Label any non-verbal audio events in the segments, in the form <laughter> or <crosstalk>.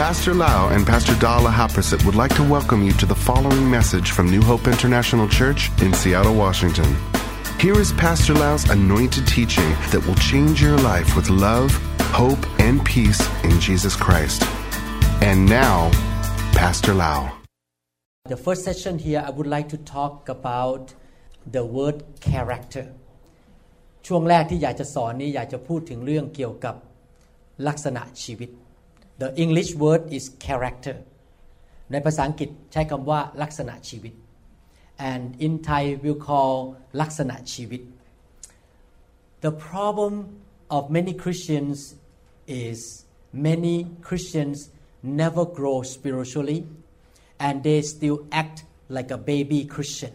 Pastor Lau and Pastor Dala Haprasit would like to welcome you to the following message from New Hope International Church in Seattle, Washington. Here is Pastor Lau's anointed teaching that will change your life with love, hope, and peace in Jesus Christ. And now, Pastor Lau. The first session here, I would like to talk about the word character. ช่วงแรกที่อยากจะสอนนี้อยากจะพูดถึงเรื่องเกี่ยวกับลักษณะชีวิต The English word is character ในภาษาอังกฤษใช้คำว่าลักษณะชีวิต and in Thai we'll call ลักษณะชีวิต The problem of many Christians is many Christians never grow spiritually and they still act like a baby Christian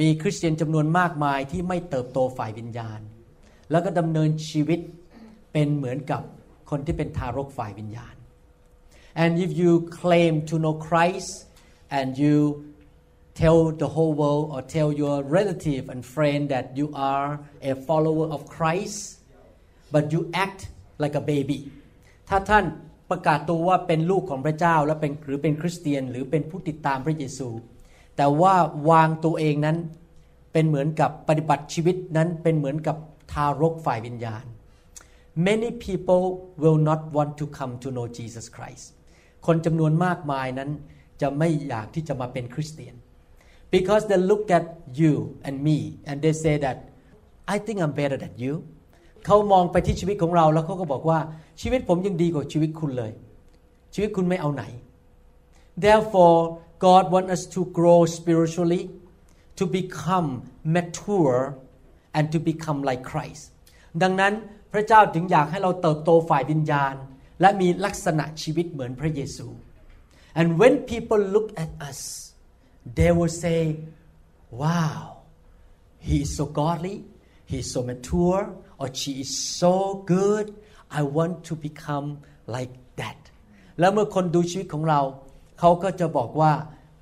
มีคริสเตียนจำนวนมากมายที่ไม่เติบโตฝ่ายวิญญาณ แล้วก็ดำเนินชีวิตเป็นเหมือนกับ คนที่เป็นทารกฝ่ายวิญญาณ and if you claim to know Christ and you tell the whole world or tell your relative and friend that you are a follower of Christ but you act like a baby ถ้าท่านประกาศตัวว่าเป็นลูกของพระเจ้าและเป็นหรือเป็นคริสเตียนหรือเป็นผู้ติดตามพระเยซู แต่ว่าวางตัวเองนั้นเป็นเหมือนกับปฏิบัติชีวิตนั้นเป็นเหมือนกับทารกฝ่ายวิญญาณ many people will not want to come to know Jesus Christ คนจำนวนมากมายนั้นจะไม่อยากที่จะมาเป็นคริสเตียน because they look at you and me and they say that I think I'm better than you เขามองไปที่ชีวิตของเราแล้วเขาก็บอกว่าชีวิตผมยังดีกว่าชีวิตคุณเลย ชีวิตคุณไม่เอาไหน therefore God wants us to grow spiritually to become mature and to become like Christ ดังนั้น พระเจ้าถึงอยากให้เราเติบโตฝ่ายวิญญาณ และมีลักษณะชีวิตเหมือนพระเยซู and when people look at us they will say wow he is so godly he is so mature or she is so good I want to become like that แล้วเมื่อคนดูชีวิตของเรา เขาก็จะบอกว่า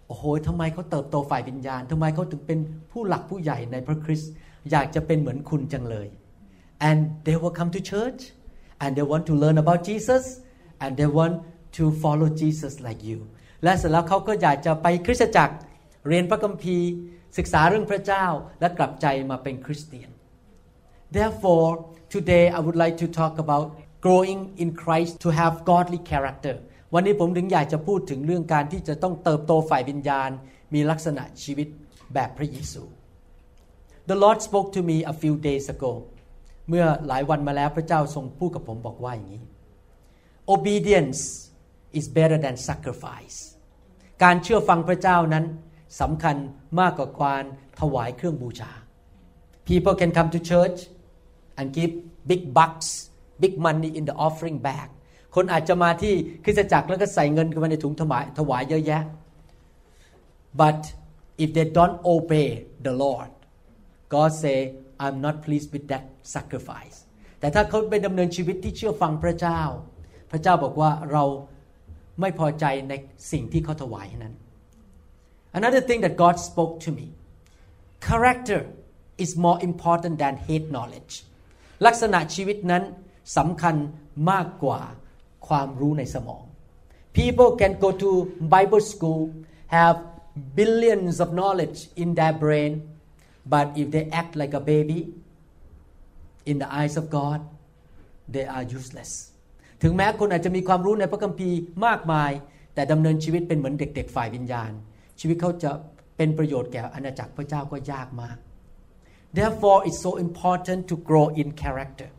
โอ้โหทำไมเขาเติบโตฝ่ายวิญญาณทำไมเขาถึงเป็นผู้หลักผู้ใหญ่ในพระคริสต์อยากจะเป็นเหมือนคุณจังเลย and they will come to church and they want to learn about Jesus and they want to follow Jesus like you และเสร็จแล้วเขาก็อยากจะไปคริสตจักรเรียนพระคัมภีร์ ศึกษาเรื่องพระเจ้าและกลับใจมาเป็นคริสเตียน Therefore today I would like to talk about growing in Christ to have godly character วันนี้ผมถึงอยากจะพูดถึงเรื่องการที่จะต้องเติบโตฝ่ายวิญญาณ มีลักษณะชีวิตแบบพระเยซู The Lord spoke to me a few days ago เมื่อหลายวันมาแล้วพระเจ้าทรงพูดกับผมบอกว่าอย่างนี้ Obedience is better than sacrifice การเชื่อฟังพระเจ้านั้นสำคัญมากกว่าการถวายเครื่องบูชา People can come to church and give big bucks big money in the offering bag คนอาจจะมาที่คริสตจักรแล้วก็ใส่เงินเข้ามาในถุงถวายถวายเยอะแยะ but if they don't obey the Lord God say I'm not pleased with that sacrifice แต่ถ้าเขาไปดำเนินชีวิตที่เชื่อฟังพระเจ้า พระเจ้าบอกว่าเราไม่พอใจในสิ่งที่เขาถวายนั้น Another thing that God spoke to me character is more important than head knowledge ลักษณะชีวิตนั้นสำคัญมากกว่าความรู้ในสมอง People can go to Bible school have billions of knowledge in their brain but if they act like a baby in the eyes of God they are useless ถึงแม้คนอาจจะมีความรู้ในพระคัมภีร์มากมาย แต่ดำเนินชีวิตเป็นเหมือนเด็ก ๆ ฝ่ายวิญญาณ ชีวิตเขาจะเป็นประโยชน์แก่อาณาจักรพระเจ้าก็ยากมาก therefore it's so important to grow in character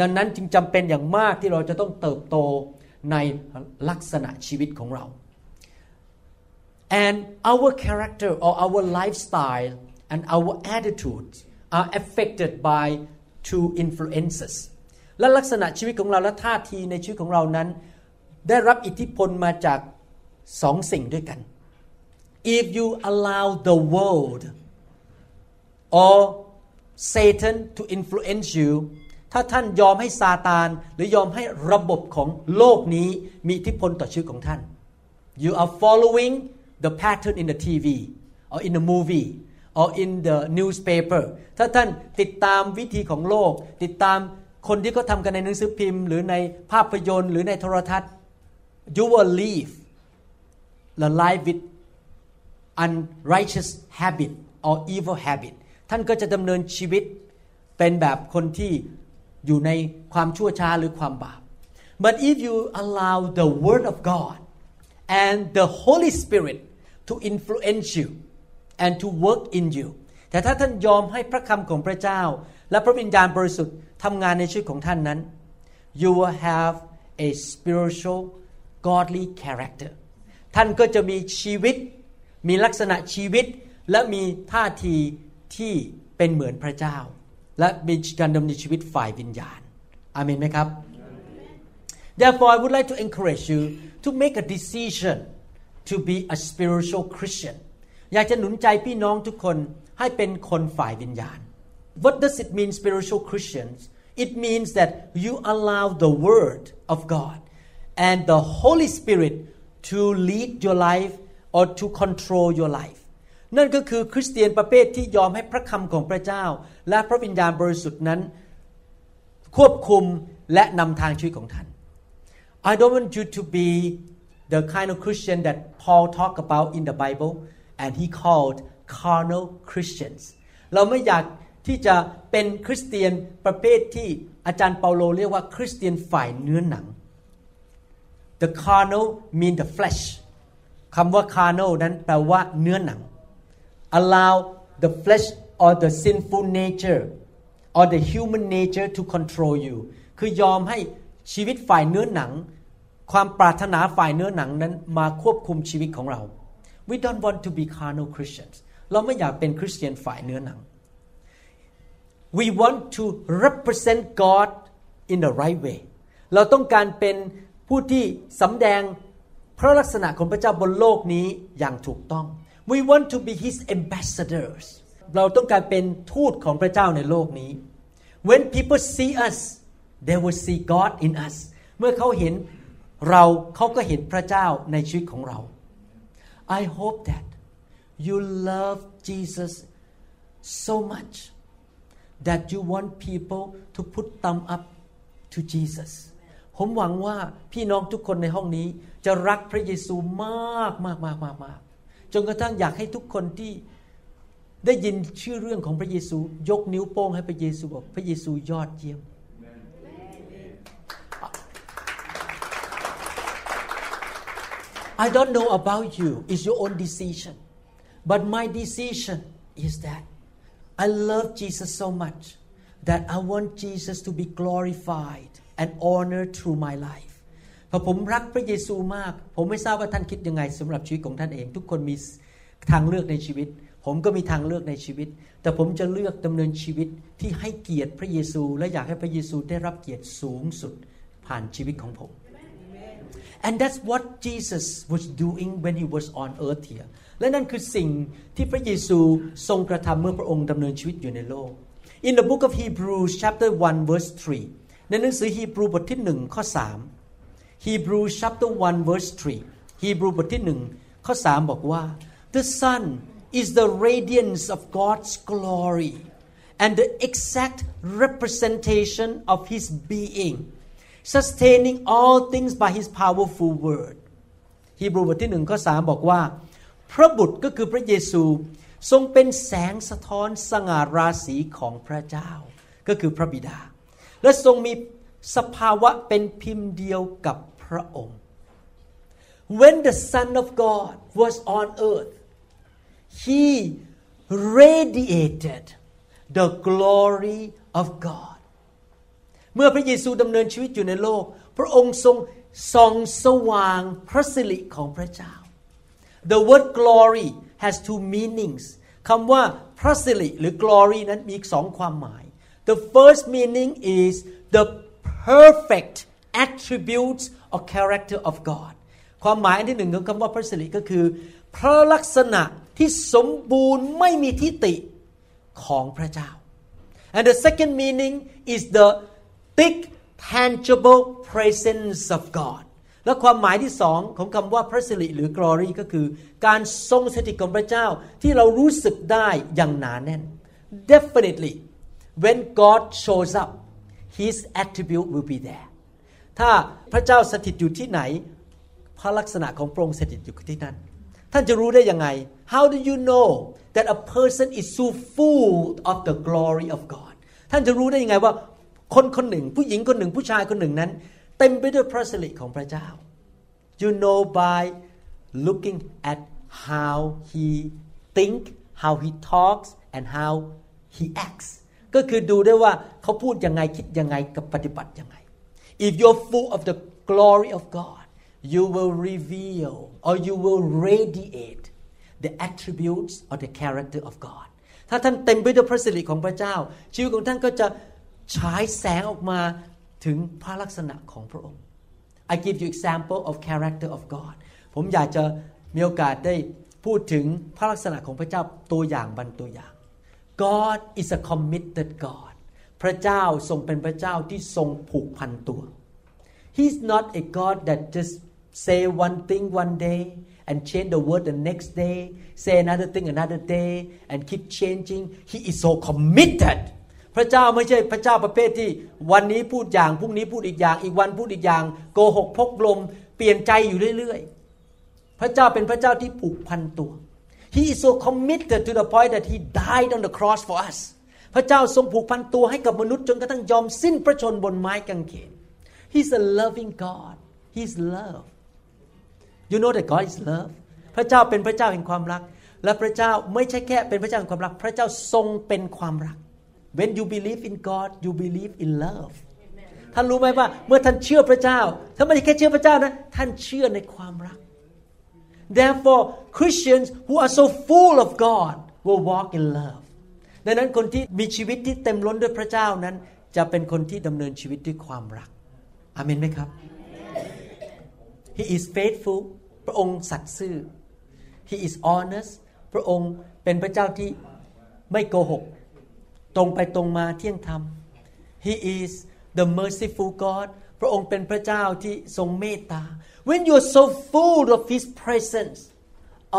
ดังนั้นจึงจำเป็นอย่างมากที่เราจะต้องเติบโตในลักษณะชีวิตของเรา and our character or our lifestyle and our attitudes are affected by to influences และลักษณะชีวิตของเราและท่าทีในชีวิตของเรานั้น ได้รับอิทธิพลมาจากสองสิ่งด้วยกัน if you allow the world or Satan to influence you ถ้าท่านยอมให้ซาตานหรือยอมให้ระบบของโลกนี้มีอิทธิพลต่อชีวิตของท่าน you are following the pattern in the TV or in the movie or in the newspaper ถ้าท่านติดตามวิธีของโลก ติดตามคนที่เขาทำกันในหนังสือพิมพ์ หรือในภาพยนตร์ หรือในโทรทัศน์ you will live the life with unrighteous habit or evil habit ท่านก็จะดำเนินชีวิตเป็นแบบคนที่อยู่ในความชั่วช้าหรือความบาป but if you allow the word of God and the Holy Spirit to influence you and to work in you แต่ถ้าท่านยอมให้พระคำของพระเจ้า และพระวิญญาณบริสุทธิ์ทำงานในชีวิตของท่านนั้น you will have a spiritual godly character ท่านก็จะมีชีวิต มีลักษณะชีวิต และมีท่าทีที่เป็นเหมือนพระเจ้า และมีการดำเนินชีวิตฝ่ายวิญญาณอาเมนไหมครับ Therefore I would like to encourage you to make a decision to be a spiritual Christian อยากจะหนุนใจพี่น้องทุกคนให้เป็นคนฝ่ายวิญญาณ What does it mean spiritual Christians It means that you allow the word of God and the Holy Spirit to lead your life or to control your life นั่นก็คือคริสเตียนประเภทที่ยอมให้พระคำของพระเจ้า และพระวิญญาณบริสุทธิ์นั้น ควบคุมและนำทางชีวิตของท่าน I don't want you to be the kind of Christian that Paul talked about in the Bible and he called carnal Christians เราไม่อยากที่จะเป็นคริสเตียนประเภทที่อาจารย์เปาโลเรียกว่าคริสเตียนฝ่ายเนื้อหนัง the carnal mean the flesh คำว่า carnal นั้นแปลว่าเนื้อหนัง allow the flesh or the sinful nature or the human nature to control you คือยอมให้ชีวิตฝ่ายเนื้อหนัง ความปรารถนาฝ่ายเนื้อหนังนั้นมาควบคุมชีวิตของเรา we don't want to be carnal Christians เราไม่อยากเป็นคริสเตียนฝ่ายเนื้อหนัง we want to represent God in the right way เราต้องการเป็นผู้ที่สำแดงพระลักษณะของพระเจ้าบนโลกนี้อย่างถูกต้อง we want to be His ambassadors เราต้องการเป็นทูตของพระเจ้าในโลกนี้ when people see us they will see God in us เมื่อเขาเห็นเราเขาก็เห็นพระเจ้าในชีวิตของเรา I hope that you love Jesus so much that you want people to put thumb up to Jesus ผมหวังว่าพี่น้องทุกคนในห้องนี้จะรักพระเยซูมากมากมากมากมากจนกระทั่งอยากให้ทุกคนที่ได้ยินชื่อเรื่องของพระเยซู ยกนิ้วโป้งให้พระเยซูบอกพระเยซูยอดเยี่ยม I don't know about you it's your own decision but my decision is that I love Jesus so much that I want Jesus to be glorified and honored through my life พอผมรักพระเยซูมาก ผมไม่ทราบว่าท่านคิดยังไงสำหรับชีวิตของท่านเอง ทุกคนมีทางเลือกในชีวิต ผมก็มีทางเลือกในชีวิต แต่ผมจะเลือกดำเนินชีวิตที่ให้เกียรติพระเยซู และอยากให้พระเยซูได้รับเกียรติสูงสุดผ่านชีวิตของผม and that's what Jesus was doing when he was on earth here และนั่นคือสิ่งที่พระเยซูทรงกระทำเมื่อพระองค์ดำเนินชีวิตอยู่ในโลก In the book of Hebrews chapter 1 verse 3ในหนังสือฮีบรูบทที่1ข้อ3 Hebrews chapter 1 verse 3ฮีบรูบทที่1ข้อ3บอกว่า The Son is the radiance of God's glory and the exact representation of His being Sustaining all things by His powerful word ฮีบรูบทที่1ข้อ3บอกว่า พระบุตรก็คือพระเยซูทรงเป็นแสงสะท้อนสง่าราศีของพระเจ้า ก็คือพระบิดา และทรงมีสภาวะเป็นพิมพ์เดียวกับพระองค์ When the Son of God was on earth he radiated the glory of God เมื่อพระเยซูดำเนินชีวิตอยู่ในโลก พระองค์ทรงส่องสว่างพระสิริของพระเจ้า The word glory has two meanings คำว่าพระสิริหรือ glory นั้นมีสองความหมาย The first meaning is the perfect attributes or character of God ความหมายอันที่หนึ่งของคำว่าพระสิริก็คือ พระลักษณะที่สมบูรณ์ไม่มีทิฏฐิของพระเจ้า and the second meaning is the thick tangible presence of God และความหมายที่สองของคำว่าพระสิริหรือ glory ก็คือ การทรงสถิตของพระเจ้าที่เรารู้สึกได้อย่างหนาแน่น definitely when God shows up His attribute will be there ถ้าพระเจ้าสถิตอยู่ที่ไหน พระลักษณะของพระองค์สถิตอยู่ที่นั่น ท่านจะรู้ได้ยังไง How do you know that a person is so full of the glory of God ท่านจะรู้ได้ยังไงว่า คนคนหนึ่ง ผู้หญิงคนหนึ่งผู้ชายคนหนึ่งนั้น เต็มไปด้วยพระสิริของพระเจ้า You know by looking at how he think how he talks and how he acts ก็คือดูได้ว่าเขาพูดยังไงคิดยังไงกับปฏิบัติยังไง If you're full of the glory of God you will reveal or you will radiate the attributes or the character of God ถ้าท่านเต็มไปด้วยพระสิริของพระเจ้า ชีวิตของท่านก็จะ ฉายแสงออกมาถึงพระลักษณะของพระองค์ I give you example of character of God ผมอยากจะมีโอกาสได้พูดถึงพระลักษณะของพระเจ้าตัวอย่างบรรตัวอย่าง God is a committed God พระเจ้าทรงเป็นพระเจ้าที่ทรงผูกพันตัว He's not a God that just say one thing one day and change the word the next day say another thing another day and keep changing He is so committed พระเจ้าไม่ใช่พระเจ้าประเภทที่วันนี้พูดอย่างพรุ่งนี้พูดอีกอย่าง อีกวันพูดอีกอย่าง โกหกพกลม เปลี่ยนใจอยู่เรื่อยๆ พระเจ้าเป็นพระเจ้าที่ผูกพันตัว He is so committed to the point that he died on the cross for us พระเจ้าทรงผูกพันตัวให้กับมนุษย์จนกระทั่งยอมสิ้นพระชนบนไม้กางเขน He's a loving God He's love You know that God is love พระเจ้าเป็นพระเจ้าแห่งความรัก และพระเจ้าไม่ใช่แค่เป็นพระเจ้าแห่งความรัก พระเจ้าทรงเป็นความรัก When you believe in God you believe in love ท่านรู้ไหมว่าเมื่อท่านเชื่อพระเจ้าท่านไม่ได้แค่เชื่อพระเจ้านะ ท่านเชื่อในความรัก Therefore Christians who are so full of God will walk in love ดังนั้นคนที่มีชีวิตที่เต็มล้นด้วยพระเจ้านั้น จะเป็นคนที่ดำเนินชีวิตด้วยความรักอามนไหมครับ He is faithful พระองค์สัตย์ซื่อ He is honest พระองค์เป็นพระเจ้าที่ไม่โกหก ตรงไปตรงมาเที่ยงธรรม He is the merciful God พระองค์เป็นพระเจ้าที่ทรงเมตตา When you are so full of His presence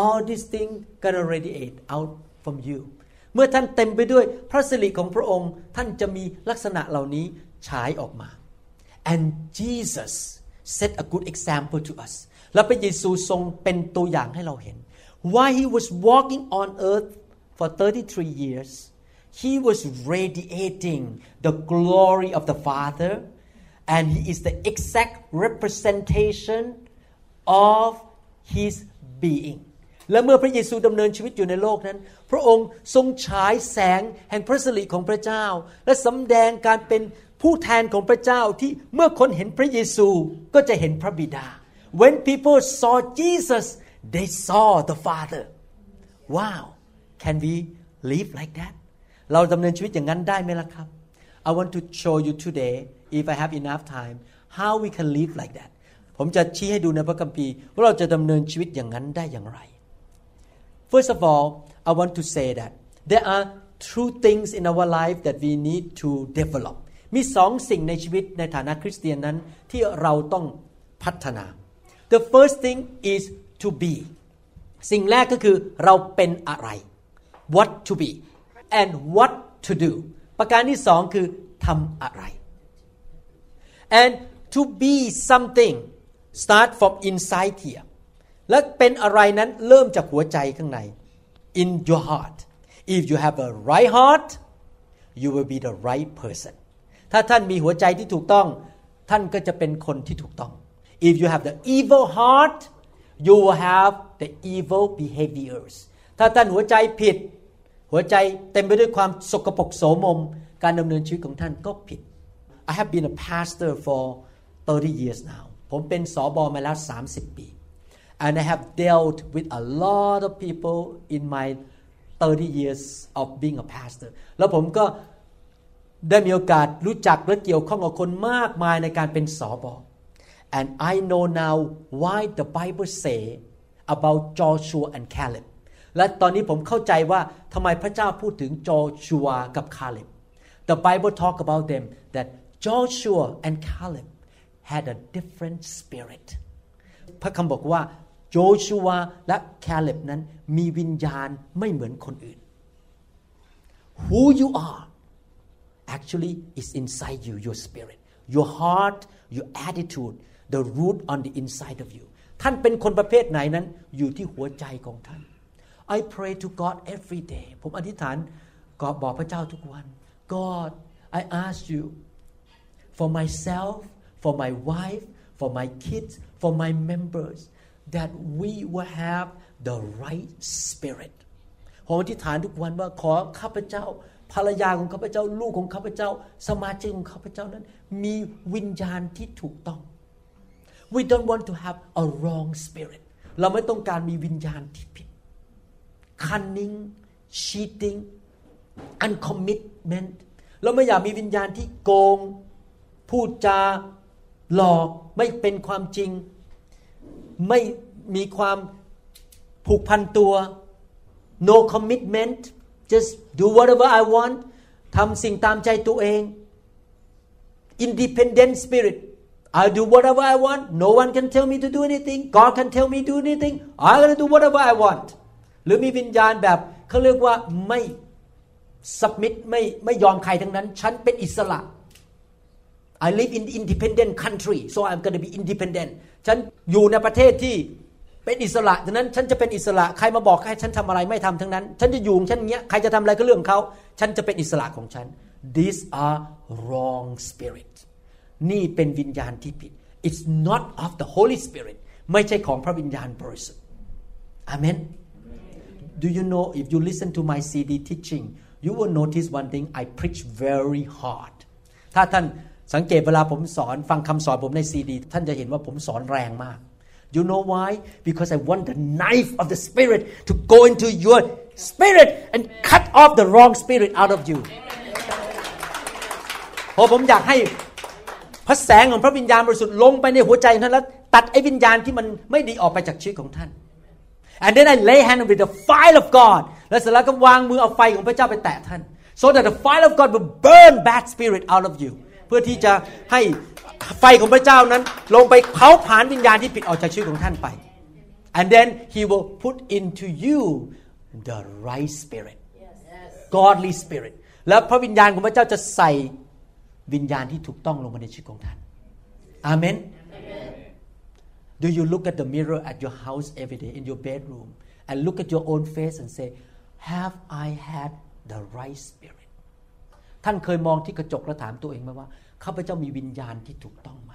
all these things gonna radiate out from you เมื่อท่านเต็มไปด้วยพระสิริของพระองค์ท่านจะมีลักษณะเหล่านี้ฉายออกมา and Jesus set a good example to us และพระเยซูทรงเป็นตัวอย่างให้เราเห็น While he was walking on earth for 33 years he was radiating the glory of the Father and he is the exact representation of his being และเมื่อพระเยซูดำเนินชีวิตอยู่ในโลกนั้น พระองค์ทรงฉายแสงแห่งพระสิริของพระเจ้า และสำแดงการเป็นผู้แทนของพระเจ้าที่เมื่อคนเห็นพระเยซูก็จะเห็นพระบิดา When people saw Jesus they saw the Father Wow can we live like that เราดำเนินชีวิตอย่างนั้นได้ไหมล่ะครับ I want to show you today if I have enough time how we can live like that ผมจะชี้ให้ดูในพระคัมภีร์ว่าเราจะดำเนินชีวิตอย่างนั้นได้อย่างไร First of all I want to say that there are two things in our life that we need to develop มีสองสิ่งในชีวิตในฐานะคริสเตียนนั้นที่เราต้องพัฒนา The first thing is to be สิ่งแรกก็คือเราเป็นอะไร what to be and what to do ประการที่สองคือทำอะไร and to be something start from inside here และเป็นอะไรนั้นเริ่มจากหัวใจข้างใน in your heart if you have a right heart you will be the right person ถ้าท่านมีหัวใจที่ถูกต้อง ท่านก็จะเป็นคนที่ถูกต้อง if you have the evil heart you will have the evil behaviors ถ้าท่านหัวใจผิด หัวใจเต็มไปด้วยความสกปรกโสมม การดำเนินชีวิตของท่านก็ผิด I have been a pastor for 30 years now ผมเป็นสอบอมาแล้ว 30 ปี and I have dealt with a lot of people in my 30 years of being a pastor แล้วผมก็ได้มีโอกาสรู้จักและเกี่ยวข้องกับคนมากมายในการเป็นสอบอ and I know now why the Bible say about Joshua and Caleb และตอนนี้ผมเข้าใจว่าทำไมพระเจ้าพูดถึงจอชัวกับคาเลบ The Bible talk about them that Joshua and Caleb had a different spirit พระคำบอกว่าโจชัวและแคเลบนั้นมีวิญญาณไม่เหมือนคนอื่น Who you are actually is inside you your spirit your heart your attitude the root on the inside of you ท่านเป็นคนประเภทไหนนั้นอยู่ที่หัวใจของท่าน I pray to God every day ผมอธิษฐานก็บอกพระเจ้าทุกวัน God I ask you for myself for my wife for my kids for my members that we will have the right spirit ผมอธิษฐานทุกวันว่าขอข้าพเจ้าภรรยาของข้าพเจ้า ลูกของข้าพเจ้า สมาชิกของข้าพเจ้านั้น มีวิญญาณที่ถูกต้อง we don't want to have a wrong spirit เราไม่ต้องการมีวิญญาณที่ผิด cunning cheating uncommitment เราไม่อยากมีวิญญาณที่โกง พูดจาหลอกไม่เป็นความจริง ไม่มีความผูกพันตัว no commitment just do whatever I want ทำสิ่งตามใจตัวเอง independent spirit I do whatever I want no one can tell me to do anything God can tell me to do anything I'm gonna do whatever I want หรือมีวิญญาณแบบเขาเรียกว่าไม่ submit ไม่ไม่ยอมใครทั้งนั้น ฉันเป็นอิสระ I live in independent country so I'm going to be independent ฉันอยู่ในประเทศที่เป็นอิสระดังนั้นฉันจะเป็นอิสระ ใครมาบอกให้ฉันทำอะไรไม่ทำทั้งนั้น ฉันจะอยู่ฉันเงี้ย ใครจะทำอะไรก็เรื่องเขา ฉันจะเป็นอิสระของฉัน these are wrong spirit นี่เป็นวิญญาณที่ผิด it's not of the Holy Spirit ไม่ใช่ของพระวิญญาณบริสุทธิ์ Amen Do you know if you listen to my CD teaching you will notice one thing I preach very hard ถ้าท่านสังเกตเวลาผมสอนฟังคำสอนผมในซีดีท่านจะเห็นว่าผมสอนแรงมาก You know why? Because I want the knife of the Spirit to go into your spirit and cut off the wrong spirit out of you. เพราะผมอยากให้พระแสงของพระวิญญาณบริสุทธิ์ลงไปในหัวใจท่านแล้วตัดไอ้วิญญาณที่มันไม่ดีออกไปจากชีวิตของท่าน and then I lay hand with the fire of God แล้วเสร็จแล้วก็วางมือเอาไฟของพระเจ้าไปแตะท่าน so that the fire of God will burn bad spirit out of you เพื่อที่จะให้ไฟของพระเจ้านั้น ลงไปเผาผลาญวิญญาณที่ผิดออกจากชีวิตของท่านไป and then he will put into you the right spirit godly spirit แล้วพระวิญญาณของพระเจ้าจะใส่วิญญาณที่ถูกต้องลงมาในชีวิตของท่านอาเมน Do you look at the mirror at your house every day in your bedroom and look at your own face and say have I had the right spirit ท่านเคยมองที่กระจกแล้วถามตัวเองไหมว่าข้าพเจ้ามีวิญญาณที่ถูกต้องไหม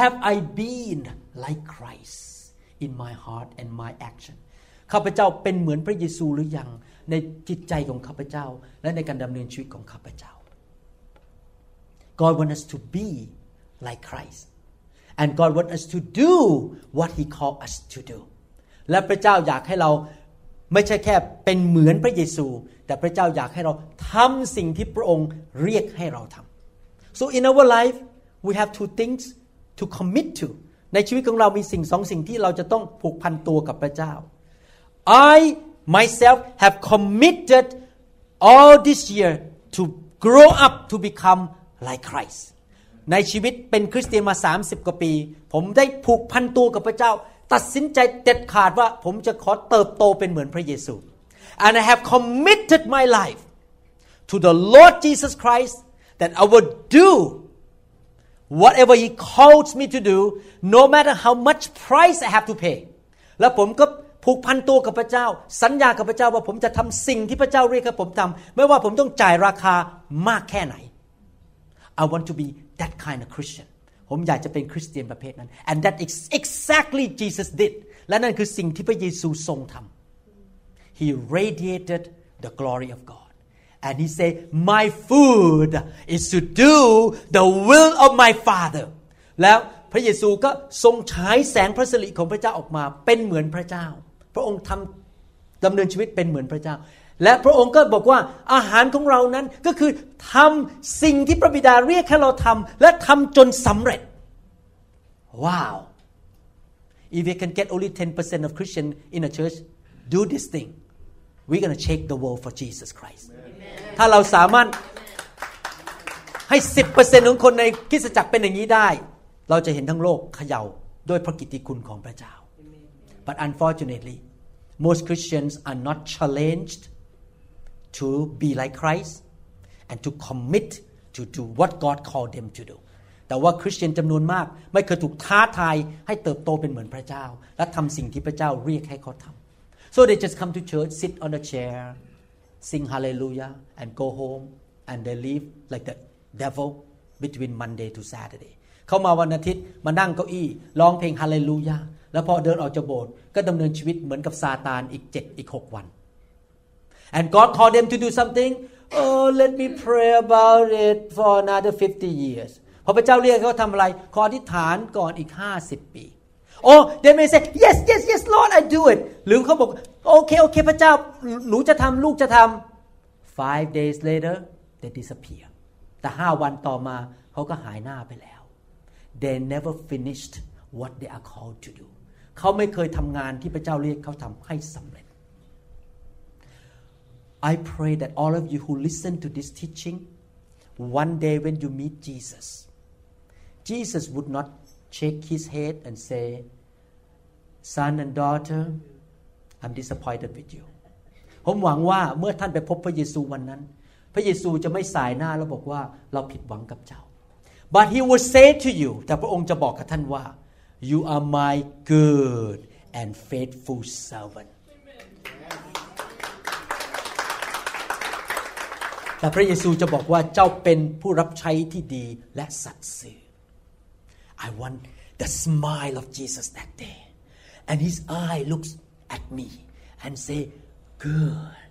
Have I been like Christ in my heart and my action ข้าพเจ้าเป็นเหมือนพระเยซูหรือยังในจิตใจของข้าพเจ้า และในการดำเนินชีวิตของข้าพเจ้า God wants us to be like Christ and God wants us to do what He called us to do และพระเจ้าอยากให้เราไม่ใช่แค่เป็นเหมือนพระเยซู แต่พระเจ้าอยากให้เราทำสิ่งที่พระองค์เรียกให้เราทำ so in our life we have two things to commit to ในชีวิตของเรามีสิ่งสองสิ่งที่เราจะต้องผูกพันตัวกับพระเจ้า I myself have committed all this year to grow up to become like Christ ในชีวิตเป็นคริสเตียนมา 30 กว่าปี ผมได้ผูกพันตัวกับพระเจ้า ตัดสินใจเด็ดขาดว่าผมจะขอเติบโตเป็นเหมือนพระเยซู and I have committed my life to the Lord Jesus Christ that I would do whatever He calls me to do no matter how much price I have to pay แล้วผมก็ผูกพันตัวกับพระเจ้า สัญญากับพระเจ้าว่าผมจะทำสิ่งที่พระเจ้าเรียกให้ผมทำไม่ว่าผมต้องจ่ายราคามากแค่ไหน I want to be that kind of Christian ผมอยากจะเป็นคริสเตียนประเภทนั้น and that is exactly Jesus did และนั่นคือสิ่งที่พระเยซูทรงทำ He radiated the glory of God and he said my food is to do the will of my Father แล้วพระเยซูก็ทรงฉายแสงพระสิริของพระเจ้าออกมาเป็นเหมือนพระเจ้า พระองค์ทำดำเนินชีวิตเป็นเหมือนพระเจ้า และพระองค์ก็บอกว่าอาหารของเรานั้นก็คือทำสิ่งที่พระบิดาเรียกให้เราทำและทำจนสำเร็จ ว้าว if we can get only 10% of Christian in a church do this thing we're gonna shake the world for Jesus Christ ถ้าเราสามารถให้ 10%ของคนในคริสตจักรเป็นอย่างนี้ได้ เราจะเห็นทั้งโลกเขย่าด้วยพระกิตติคุณของพระเจ้า but unfortunately most Christians are not challenged to be like Christ and to commit to do what God called them to do แต่ว่าคริสเตียนจำนวนมากไม่เคยถูกท้าทายให้เติบโตเป็นเหมือนพระเจ้า และทำสิ่งที่พระเจ้าเรียกให้เขาทำ so they just come to church sit on a chair sing hallelujah and go home and they live like the devil between Monday to Saturday เขามาวันอาทิตย์มานั่งเก้าอี้ร้องเพลงฮาเลลูยาแล้วพอเดินออกจากโบสถ์ก็ดำเนินชีวิตเหมือนกับซาตานอีกเจ็ดอีกหกวัน and God called them to do something oh let me pray about it for another 50 years พอพระเจ้าเรียกเขาทำอะไร ขออธิษฐานก่อนอีก 50 ปี oh they may say yes yes yes Lord I do it หรือเขาบอกโอเคโอเคพระเจ้าหนูจะทำลูกจะทำ five days later they disappear แต่ห้าวันต่อมาเขาก็หายหน้าไปแล้ว they never finished what they are called to do เขาไม่เคยทำงานที่พระเจ้าเรียกเขาทำให้สำเร็จ I pray that all of you who listen to this teaching one day when you meet Jesus Jesus would not shake his head and say son and daughter I'm disappointed with you ผมหวังว่าเมื่อท่านไปพบพระเยซูวันนั้น พระเยซูจะไม่สายหน้าแล้วบอกว่าเราผิดหวังกับเจ้า but he will say to you แต่พระองค์จะบอกกับท่านว่า you are my good and faithful servant แต่พระเยซูจะบอกว่าเจ้าเป็นผู้รับใช้ที่ดีและสัตย์ซื่อ I want the smile of Jesus that day and his eye looks at me and say good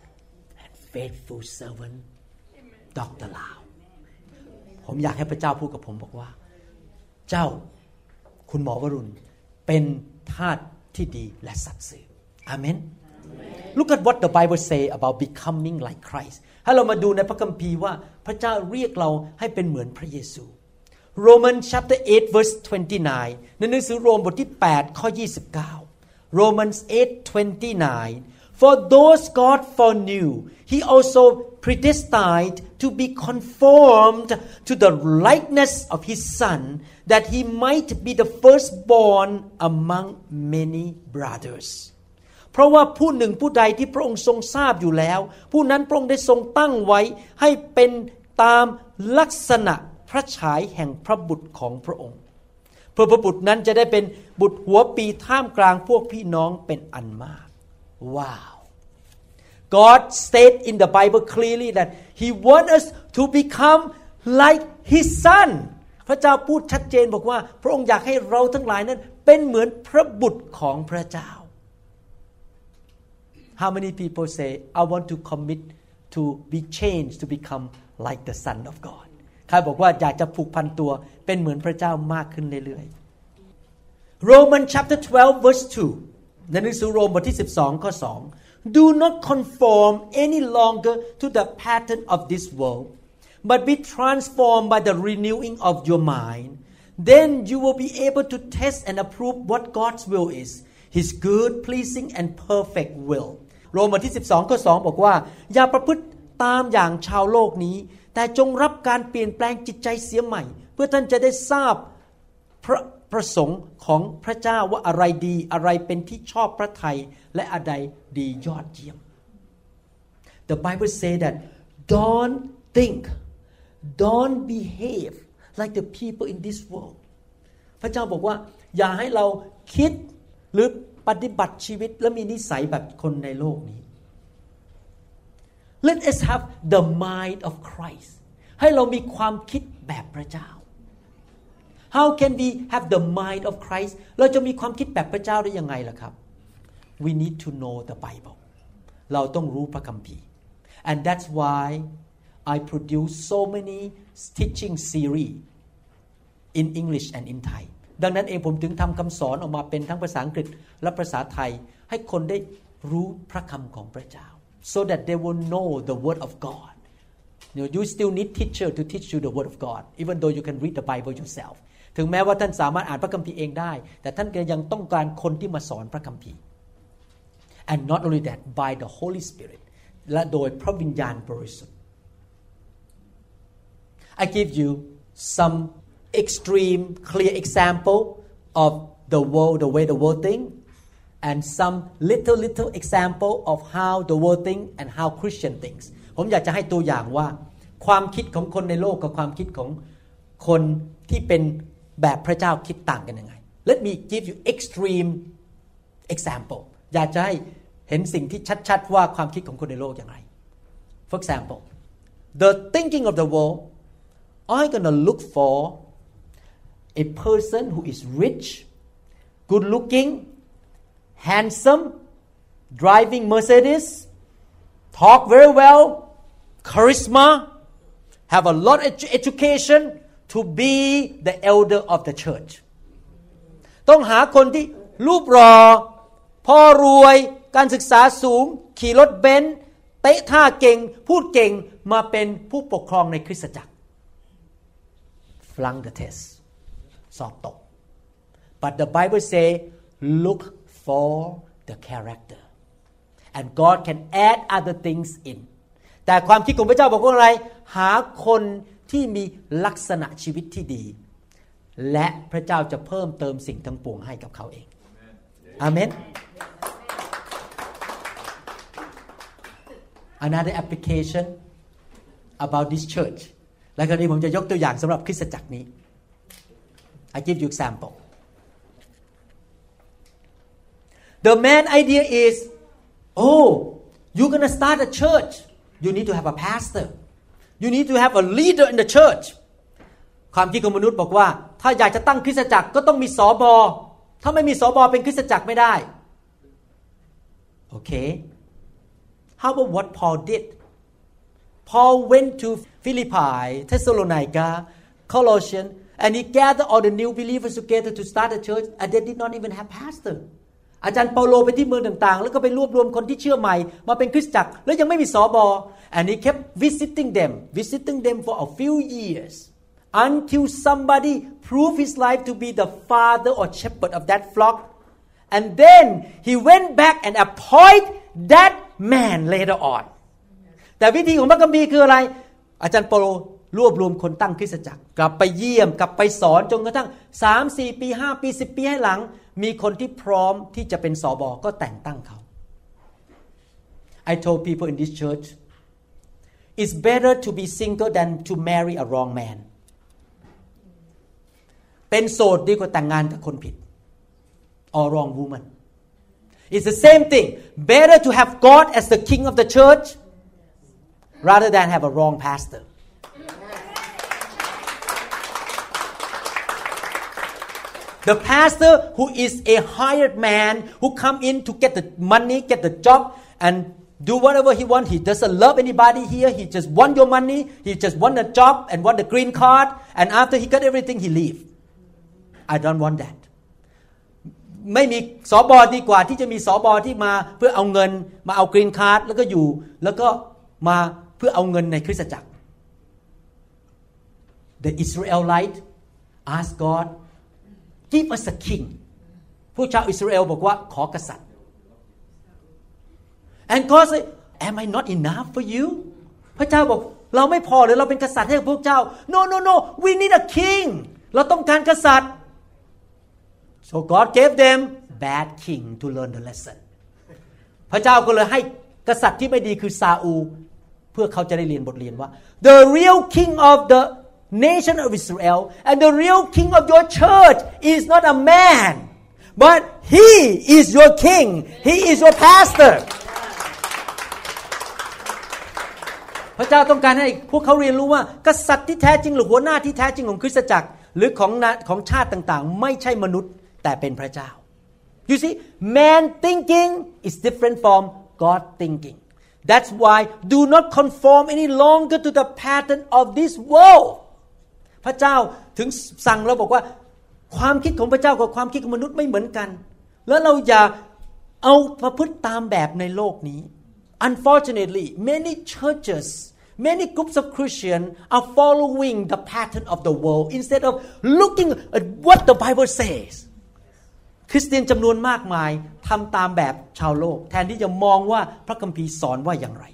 and faithful servant Dr. Lau ผมอยากให้พระเจ้าพูดกับผมบอกว่า เจ้าคุณหมอวรุณ เป็นทาสที่ดีและสัตย์ซื่ออาเมน Look at what the Bible say about becoming like Christ ให้เรามาดูในพระคัมภีร์ว่าพระเจ้าเรียกเราให้เป็นเหมือนพระเยซู Roman chapter 8 verse 29 ในหนังสือโรมบทที่ 8 ข้อ 29 Romans 8:29 For those God foreknew he also predestined to be conformed to the likeness of his son that he might be the firstborn among many brothers เพราะว่าผู้หนึ่งผู้ใดที่พระองค์ทรงทราบอยู่แล้ว ผู้นั้นพระองค์ได้ทรงตั้งไว้ให้เป็นตามลักษณะพระฉายแห่งพระบุตรของพระองค์ เพื่อพระบุตรนั้นจะได้เป็นบุตรหัวปีท่ามกลางพวกพี่น้องเป็นอันมาก ว้าว God stated in the Bible clearly that He wants us to become like His Son พระเจ้าพูดชัดเจนบอกว่า พระองค์อยากให้เราทั้งหลายนั้นเป็นเหมือนพระบุตรของพระเจ้า How many people say I want to commit to be changed to become like the Son of God ใครบอกว่าอยากจะผูกพันตัวเป็นเหมือนพระเจ้ามากขึ้นเรื่อยๆ Roman chapter 12 verse 2ในหนังสือโรมบทที่12ข้อ2 Do not conform any longer to the pattern of this world but be transformed by the renewing of your mind then you will be able to test and approve what God's will is His good pleasing and perfect will โรมบทที่ 12ข้อ2บอกว่า อย่าประพฤติตามอย่างชาวโลกนี้ แต่จงรับการเปลี่ยนแปลงจิตใจเสียใหม่ เพื่อท่านจะได้ทราบพระประสงค์ของพระเจ้าว่าอะไรดีอะไรเป็นที่ชอบพระทัยและอะไรดียอดเยี่ยม The Bible say that don't think don't behave like the people in this world พระเจ้าบอกว่า อย่าให้เราคิดหรือ ปฏิบัติชีวิตและมีนิสัยแบบคนในโลกนี้ Let us have the mind of Christ ให้เรามีความคิดแบบพระเจ้า How can we have the mind of Christ เราจะมีความคิดแบบพระเจ้าได้ยังไงล่ะครับ We need to know the Bible เราต้องรู้พระคัมภีร์ and that's why I produce so many teaching series in English and in Thai ดังนั้นเองผมถึงทำคำสอนออกมาเป็นทั้งภาษาอังกฤษและภาษาไทย ให้คนได้รู้พระคำของพระเจ้า so that they will know the word of God you, know, you still need teacher to teach you the word of God even though you can read the Bible yourself ถึงแม้ว่าท่านสามารถอ่านพระคัมภีร์เองได้ แต่ท่านก็ยังต้องการคนที่มาสอนพระคัมภีร์ and not only that by the Holy Spirit และโดยพระวิญญาณบริสุทธิ์ I give you some extreme clear example of the world the way the world think and some little little example of how the world think and how Christian thinks ผมอยากจะให้ตัวอย่างว่า ความคิดของคนในโลกกับความคิดของคนที่เป็นแบบพระเจ้าคิดต่างกันยังไง Let me give you extreme example อยากจะให้เห็นสิ่งที่ชัดๆว่าความคิดของคนในโลกอย่างไร For example the thinking of the world I'm gonna look for a person who is rich good looking handsome driving Mercedes talk very well charisma have a lot of education to be the elder of the church ต้องหาคนที่รูปรอ พ่อรวย การศึกษาสูง ขี่รถเบนซ์เตะท่าเก่ง พูดเก่ง มาเป็นผู้ปกครองในคริสตจักร flunk the test สอบตก but the Bible say look for the character and God can add other things in แต่ความคิดของพระเจ้าบอกว่าอะไร หาคนที่มีลักษณะชีวิตที่ดี และพระเจ้าจะเพิ่มเติมสิ่งทั้งปวงให้กับเขาเองอาเมน Another application about this church และคราวนี้ผมจะยกตัวอย่างสำหรับคริสตจักรนี้ I give you example The main idea is oh you're gonna start a church you need to have a pastor you need to have a leader in the church ความคิดของมนุษย์บอกว่า ถ้าอยากจะตั้งคริสตจักรก็ต้องมีสอบอถ้าไม่มีสอบอเป็นคริสตจักรไม่ได้ โอเค How about what Paul did Paul went to Philippi Thessalonica Colossians and he gathered all the new believers together to start a church and they did not even have pastor อาจารย์เปาโลไปที่เมืองต่างๆ แล้วก็ไปรวบรวมคนที่เชื่อใหม่ มาเป็นคริสตจักร แล้วยังไม่มีสอบอ and he kept visiting them visiting them for a few years until somebody proved his life to be the father or shepherd of that flock and then he went back and appoint that man later on แต่วิธีของพระคัมภีร์คืออะไร อาจารย์เปาโล รวบรวมคนตั้งคริสตจักร กลับไปเยี่ยมกลับไปสอนจนกระทั่ง 3 4 ปี 5 ปี 10 ปีให้หลัง มีคนที่พร้อมที่จะเป็นสอบอก็แต่งตั้งเขา I told people in this church it's better to be single than to marry a wrong man เป็นโสดดีกว่าแต่งงานกับคนผิด or wrong woman It's the same thing better to have God as the king of the church rather than have a wrong pastor The pastor who is a hired man who come in to get the money, get the job, and do whatever he want. He doesn't love anybody here. He just want your money. He just want a job and want the green card. And after he got everything, he leave. I don't want that. ไม่มีสอบอดีกว่าที่จะมีสอบอที่มาเพื่อเอาเงินมาเอากรีนคาร์ดแล้วก็อยู่ แล้วก็มาเพื่อเอาเงินในคริสตจักร The Israelite asked God give us a king ผู้ชาวอิสราเอลบอกว่าขอกษัตริย์ and God said am I not enough for you พระเจ้าบอกเราไม่พอหรือเราเป็นกษัตริย์ให้พวกเจ้า no no no we need a king เราต้องการกษัตริย์ so God gave them bad king to learn the lesson พระเจ้าก็เลยให้กษัตริย์ที่ไม่ดีคือซาอู เพื่อเขาจะได้เรียนบทเรียนว่า the real king of the nation of Israel and the real king of your church is not a man but he is your king he is your pastor <laughs> พระเจ้าต้องการให้พวกเขาเรียนรู้ว่า กษัตริย์ที่แท้จริงหรือหัวหน้าที่แท้จริงของคริสตจักร หรือของของชาติต่างๆ ไม่ใช่มนุษย์แต่เป็นพระเจ้า you see man thinking is different from God thinking that's why do not conform any longer to the pattern of this world พระเจ้าถึงสั่งเราบอกว่า ความคิดของพระเจ้ากับความคิดของมนุษย์ไม่เหมือนกัน แล้วเราอย่าเอาประพฤติตามแบบในโลกนี้ unfortunately many churches many groups of Christians are following the pattern of the world instead of looking at what the Bible says คริสเตียนจำนวนมากมายทำตามแบบชาวโลก แทนที่จะมองว่าพระคัมภีร์สอนว่าอย่างไร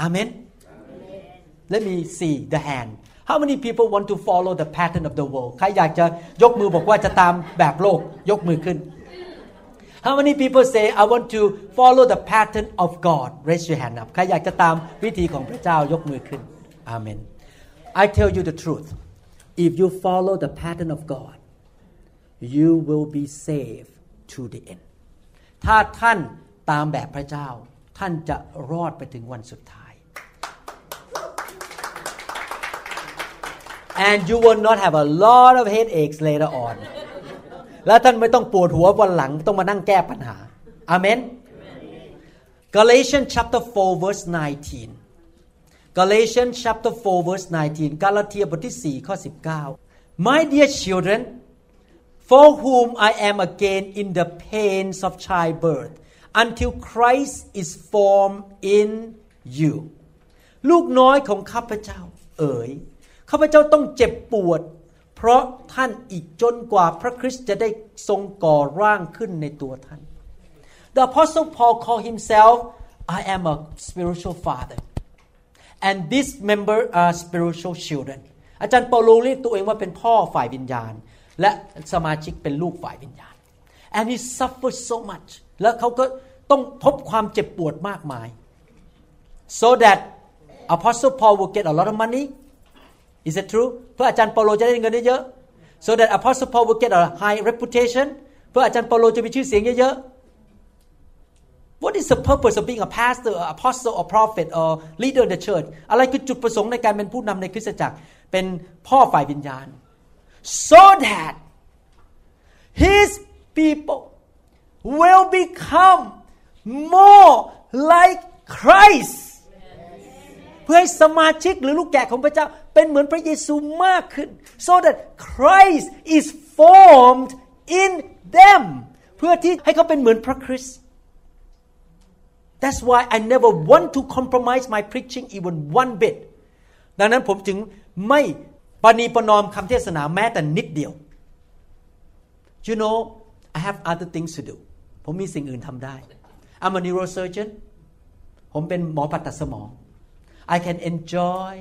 อาเมน Let me see the hand How many people want to follow the pattern of the world ใครอยากจะยกมือบอกว่าจะตามแบบโลก ยกมือขึ้น How many people say I want to follow the pattern of God raise your hand up ใครอยากจะตามวิธีของพระเจ้ายกมือขึ้นอาเมน I tell you the truth if you follow the pattern of God you will be saved to the end ถ้าท่านตามแบบพระเจ้า ท่านจะรอดไปถึงวันสุดท้าย าย and you will not have a lot of headaches later on แล้วท่านไม่ต้องปวดหัววันหลังต้องมานั่งแก้ปัญหาอาเมน Galatians chapter 4 verse 19 Galatians chapter 4 verse 19 กาลาเทียบทที่ 4 ข้อ 19 My dear children for whom I am again in the pains of childbirth until Christ is formed in you ลูกน้อยของข้าพเจ้า เอ๋ย ข้าพเจ้าต้องเจ็บปวด เพราะท่านอีกจนกว่าพระคริสต์จะได้ทรงก่อร่างขึ้นในตัวท่าน The apostle Paul called himself I am a spiritual father and this member are spiritual children อาจารย์เปาโลเรียกตัวเองว่าเป็นพ่อฝ่ายวิญญาณ และสมาชิกเป็นลูกฝ่ายวิญญาณ and he suffered so much แล้วเขาก็ต้องพบความเจ็บปวดมากมาย so that apostle Paul will get a lot of money is it true เพื่ออาจารย์เปาโลจะได้เงินเยอะ so that apostle Paul will get a high reputation เพื่ออาจารย์เปาโลจะมีชื่อเสียงเยอะ What is the purpose of being a pastor, or apostle, or prophet, or leader in the church? อะไรคือจุดประสงค์ในการเป็นผู้นำในคริสตจักร เป็นพ่อฝ่ายวิญญาณ so that his people will become more like Christ พื่อให้สมาชิกหรือลูกแกะของพระเจ้าเป็นเหมือนพระเยซูมากขึ้น so that Christ is formed in them เพื่อที่ให้เขาเป็นเหมือนพระคริสต์ That's why I never want to compromise my preaching even one bit ดังนั้นผมจึงไม่ปณีประนอมคำเทศนาแม้แต่นิดเดียว You know I have other things to do ผมมีสิ่งอื่นทำได้ I'm a neurosurgeon ผมเป็นหมอผ่าตัดสมอง I can enjoy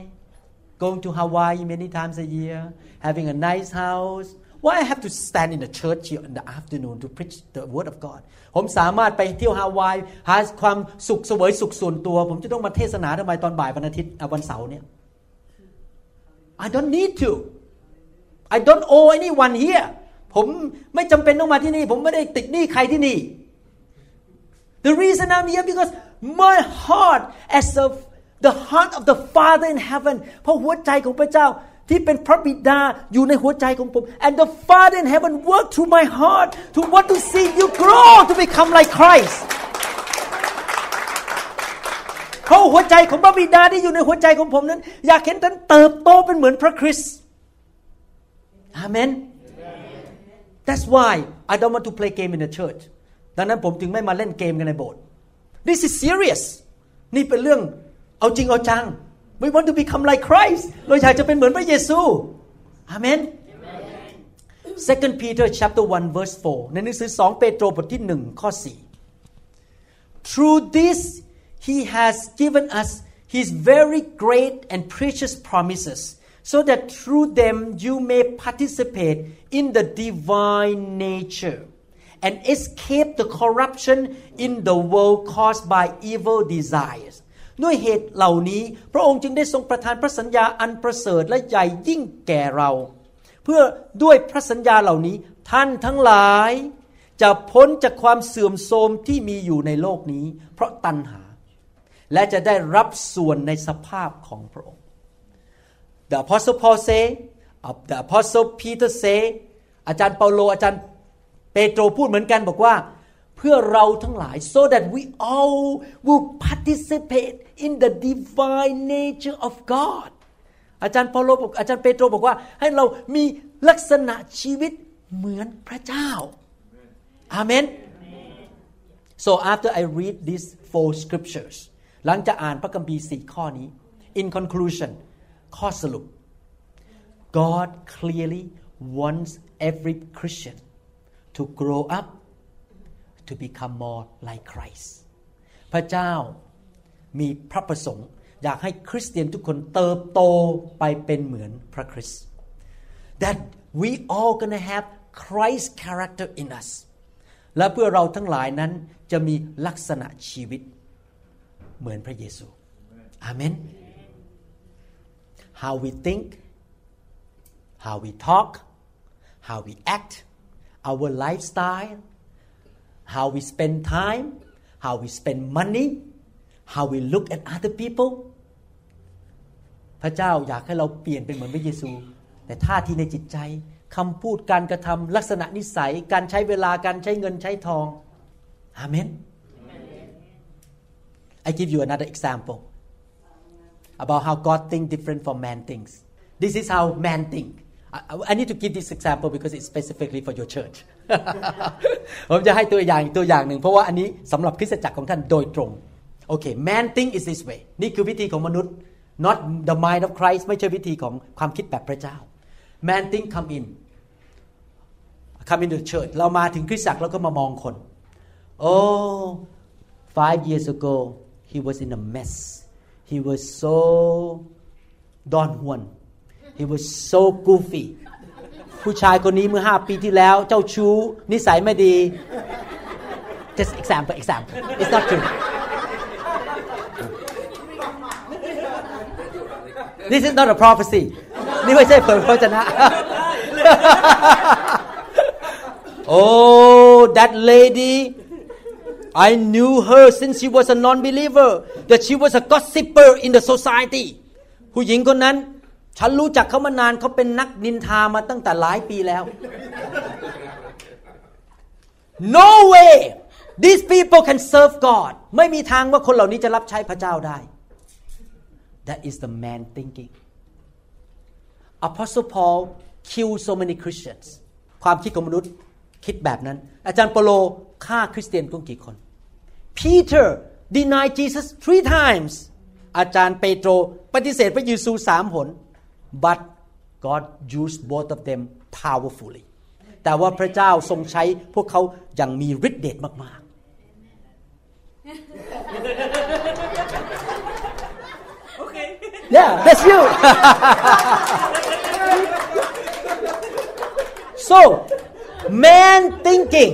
going to Hawaii many times a year having a nice house Why I have to stand in the church here in the afternoon to preach the word of God ผมสามารถไปเที่ยวฮาวายหาความสุขเสวยสุขส่วนตัว ผมจะต้องมาเทศนาทำไมตอนบ่ายวันอาทิตย์วันเสาร์เนี่ย I don't need to I don't owe anyone here ผมไม่จำเป็นต้องมาที่นี่ ผมไม่ได้ติดหนี้ใครที่นี่ The reason I'm here because my heart as of the heart of the Father in heaven เพราะหัวใจของพระเจ้าที่เป็นพระบิดาอยู่ในหัวใจของผม and the Father in heaven work through my heart to want to see you grow to become like Christ เพราะหัวใจของพระบิดาที่อยู่ในหัวใจของผมนั้น อยากเห็นท่านเติบโตเป็นเหมือนพระคริสต์อาเมน That's why I don't want to play game in the church ดังนั้นผมจึงไม่มาเล่นเกมกันในโบสถ์ This is serious นี่เป็นเรื่อง เอาจริงเอาจัง We want to become like Christ เราอยากจะเป็นเหมือนพระเยซูอาเมน Second Peter chapter 1 verse 4 ในหนังสือ2เปโตรบทที่1ข้อ4 Through this he has given us his very great and precious promises so that through them you may participate in the divine nature and escape the corruption in the world caused by evil desires ด้วยเหตุเหล่านี้ พระองค์จึงได้ทรงประทานพระสัญญาอันประเสริฐและใหญ่ยิ่งแก่เรา เพื่อด้วยพระสัญญาเหล่านี้ท่านทั้งหลายจะพ้นจากความเสื่อมโทรมที่มีอยู่ในโลกนี้ เพราะตัณหา และจะได้รับส่วนในสภาพของพระองค์ The Apostle Paul say the Apostle Peter say อาจารย์เปาโลอาจารย์เปโตรพูดเหมือนกันบอกว่า เพื่อเราทั้งหลาย so that we all will participate in the divine nature of God อาจารย์เปาโลบอกอาจารย์เปโตรบอกว่า ให้เรามีลักษณะชีวิตเหมือนพระเจ้าอาเมน so after I read these four scriptures หลังจากอ่านพระคัมภีร์สี่ข้อนี้ in conclusion ข้อสรุป God clearly wants every Christian to grow up to become more like Christ พระเจ้ามีพระประสงค์ อยากให้คริสเตียนทุกคนเติบโตไปเป็นเหมือนพระคริสต์ that we all gonna have Christ character in us และเพื่อเราทั้งหลายนั้นจะมีลักษณะชีวิตเหมือนพระเยซูอาเมน how we think how we talk how we act our lifestyle how we spend time how we spend money how we look at other people พระเจ้าอยากให้เราเปลี่ยนเป็นเหมือนพระเยซู แต่ท่าทีในจิตใจคำพูดการกระทำลักษณะนิสัย การใช้เวลาการใช้เงินใช้ทองอาเมน I give you another example about how God think different from man thinks. This is how man think. I, I need to give this example because it's specifically for your church. ผมจะให้ตัวอย่างตัวอย่างหนึ่ง เพราะว่าอันนี้สำหรับคริสตจักรของท่านโดยตรงโอเค man think is this way นี่คือวิธีของมนุษย์ not the mind of Christ ไม่ใช่วิธีของความคิดแบบพระเจ้า man think come in come into the church เรามาถึงคริสตจักรแล้วก็มามองคน oh five years ago he was in a mess he was so Don Juan he was so goofy ผู้ชายคนนี้เมื่อห้าปีที่แล้ว เจ้าชู้ นิสัยไม่ดี just example example it's not true this is not a prophecy นี่ไม่ใช่เผยพระชนะ oh that lady I knew her since she was a non-believer that she was a gossiper in the society ผู้หญิงคนนั้น ฉันรู้จักเขามานานเขาเป็นนักนินทามาตั้งแต่หลายปีแล้ว No way these people can serve God ไม่มีทางว่าคนเหล่านี้จะรับใช้พระเจ้าได้ That is the man thinking Apostle Paul killed so many Christians ความคิดของมนุษย์คิดแบบนั้น อาจารย์เปโลฆ่าคริสเตียนกุ้งกี่คน Peter denied Jesus three times อาจารย์เปโตรปฏิเสธพระเยซูสามหน but God used both of them powerfully แต่ว่าพระเจ้าทรงใช้พวกเขาอย่างมีฤทธิ์เดชมาก ๆ <laughs> Okay. Yeah that's you <laughs> so man thinking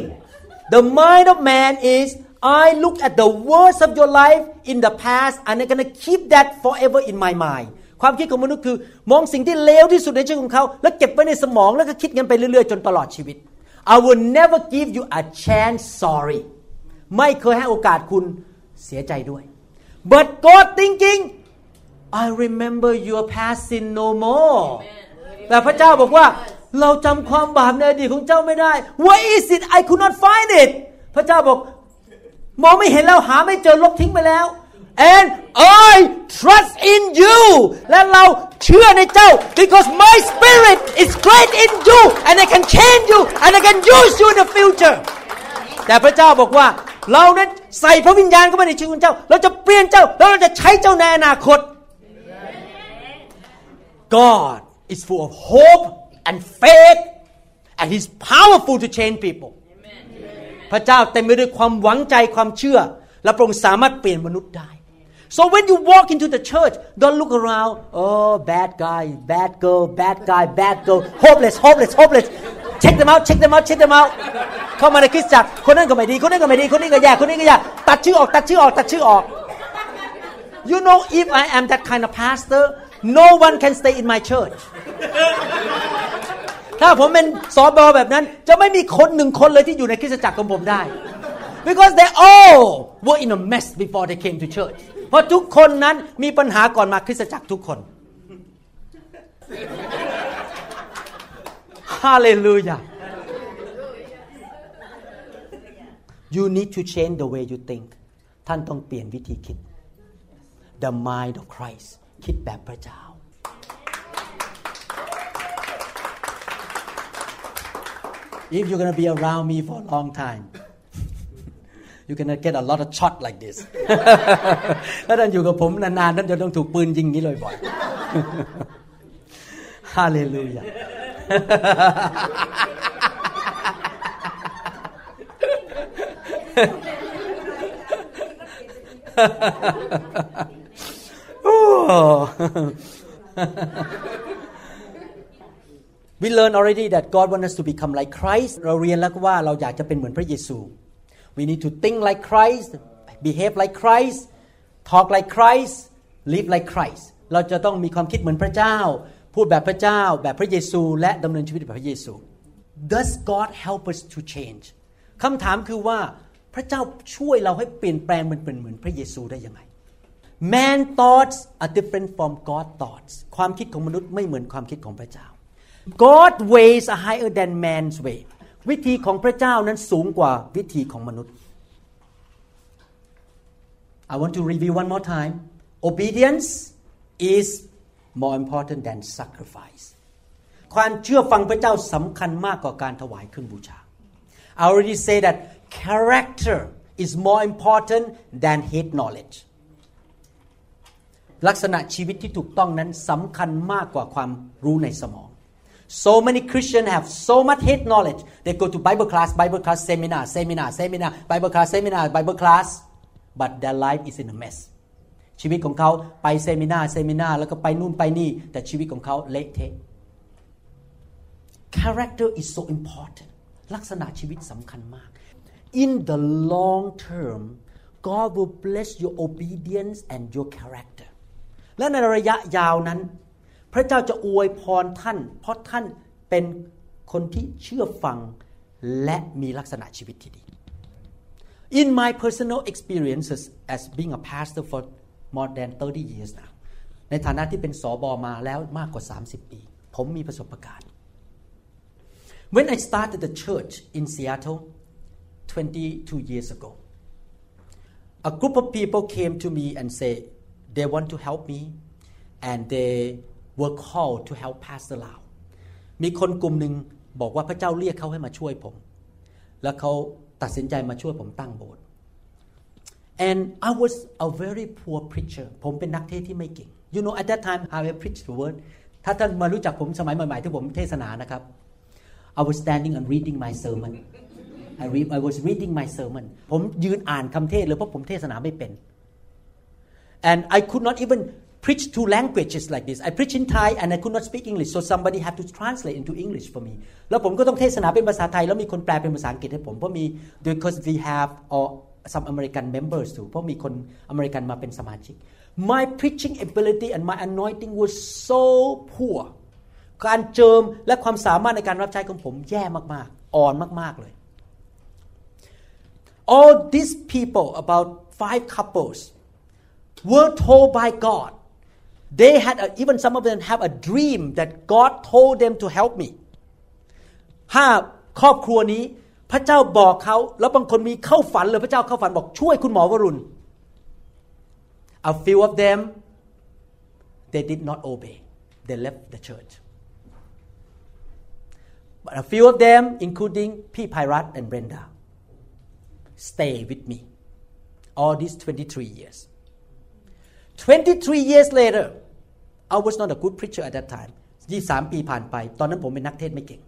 the mind of man is I look at the worst of your life in the past and I'm gonna keep that forever in my mind ความคิดของมนุษย์คือ มองสิ่งที่เลวที่สุดในชีวิตของเขา แล้วเก็บไว้ในสมองแล้วก็คิดกันไปเรื่อยๆ จนตลอดชีวิต I will never give you a chance sorry ไม่เคยให้โอกาสคุณเสียใจด้วย but God thinking I remember your past sin no more แต่พระเจ้าบอกว่าเราจำความบาปในอดีตของเจ้าไม่ได้ Where is it I could not find it พระเจ้าบอก มองไม่เห็นแล้วหาไม่เจอลบทิ้งไปแล้ว and I trust in you และเราเชื่อในเจ้า because my spirit is great in you and I can change you and I can use you in the future แต่พระเจ้าบอกว่าเรานั้นใส่พระวิญญาณเข้าไปในชีวิตของเจ้า เราจะเปลี่ยนเจ้าแล้วเราจะใช้เจ้าในอนาคต God is full of hope and faith and He's powerful to change people พระเจ้าเต็มไปด้วยความหวังใจความเชื่อ และพระองค์สามารถเปลี่ยนมนุษย์ได้ so when you walk into the church don't look around oh bad guy bad girl bad guy bad girl hopeless hopeless hopeless check them out check them out check them out เข้ามาในคริสตจักรคนนั้นก็ไม่ดี คนนั้นก็ไม่ดี คนนี้ก็แย่ คนนี้ก็แย่ ตัดชื่อออก ตัดชื่อออก ตัดชื่อออก you know if I am that kind of pastor no one can stay in my church <laughs> ถ้าผมเป็นสอบอแบบนั้น จะไม่มีคนหนึ่งคนเลยที่อยู่ในคริสตจักรของผมได้ because they all were in a mess before they came to church เพราะทุกคนนั้นมีปัญหาก่อนมาคริสตจักรทุกคนฮาเลลูยา you need to change the way you think ท่านต้องเปลี่ยนวิธีคิด the mind of Christ คิดแบบพระเจ้า if you're going to be around me for a long time you're going to get a lot of shot like this ถ้าท่านอยู่กับผมนานๆท่านจะต้องถูกปืนยิงนี้เลยบ่อยฮาเลลูยา We learn already that God wants us to become like Christ เราเรียนแล้วว่าเราอยากจะเป็นเหมือนพระเยซู We need to think like Christ behave like Christ talk like Christ live like Christ เราจะต้องมีความคิดเหมือนพระเจ้า พูดแบบพระเจ้า แบบพระเยซู และดำเนินชีวิตแบบพระเยซู Does God help us to change คำถามคือว่าพระเจ้าช่วยเราให้เปลี่ยนแปลงมันเป็นเหมือนพระเยซูได้ยังไง Man thoughts are different from God thoughts ความคิดของมนุษย์ไม่เหมือนความคิดของพระเจ้า God ways are higher than man's way วิธีของพระเจ้านั้นสูงกว่าวิธีของมนุษย์ I want to review one more time obedience is more important than sacrifice ความเชื่อฟังพระเจ้าสำคัญมากกว่าการถวายเครื่องบูชา I already say that character is more important than head knowledge ลักษณะชีวิตที่ถูกต้องนั้นสำคัญมากกว่าความรู้ในสมอง So many Christians have so much head knowledge. They go to Bible class, Bible class, seminar, seminar, seminar, Bible class, seminar, Bible class, but their life is in a mess. ชีวิตของเขาไปเซมินาเซมินาแล้วก็ไปนู่นไปนี่ แต่ชีวิตของเขาเละเทะ Character is so important ลักษณะชีวิตสำคัญมาก In the long term God will bless your obedience and your character และในระยะยาวนั้น พระเจ้าจะอวยพรท่าน เพราะท่านเป็นคนที่เชื่อฟังและมีลักษณะชีวิตที่ดี In my personal experiences as being a pastor for more than 30 years now ในฐานะที่เป็นสอบอมาแล้วมากกว่า 30 ปี ผมมีประสบการณ์ When I started the church in Seattle 22 years ago a group of people came to me and say they want to help me and they were called to help Pastor Lau มีคนกลุ่มหนึ่งบอกว่าพระเจ้าเรียกเขาให้มาช่วยผม แล้วเขาตัดสินใจมาช่วยผมตั้งโบสถ์ and I was a very poor preacher ผมเป็นนักเทศที่ไม่เก่ง you know at that time how I preached the word ถ้าท่านมารู้จักผมสมัยใหม่ๆที่ผมเทศนานะครับ I was standing and reading my sermon I read I was reading my sermon ผมยืนอ่านคำเทศเลยเพราะผมเทศนาไม่เป็น and I could not even preach two languages like this I preach in Thai and I could not speak English so somebody had to translate into English for me แล้วผมก็ต้องเทศนาเป็นภาษาไทย แล้วมีคนแปลเป็นภาษาอังกฤษให้ผม เพราะมี because we have all some American members too เพราะมีคนอเมริกันมาเป็นสมาชิก my preaching ability and my anointing was so poor การเจิมและความสามารถในการรับใช้ของผมแย่มากๆ อ่อนมากๆเลย all these people about five couples were told by God they had a, even some of them have a dream that God told them to help me ห้าครอบครัวนี้ พระเจ้าบอกเขาแล้วบางคนมีเข้าฝันเลยพระเจ้าเข้าฝันบอกช่วยคุณหมอวรุณ a few of them they did not obey they left the church but a few of them including พี่ไพรัต and Brenda stay with me all these 23 years 23 years later I was not a good preacher at that time 23 ปีผ่านไป ตอนนั้นผมเป็นนักเทศไม่เก่ง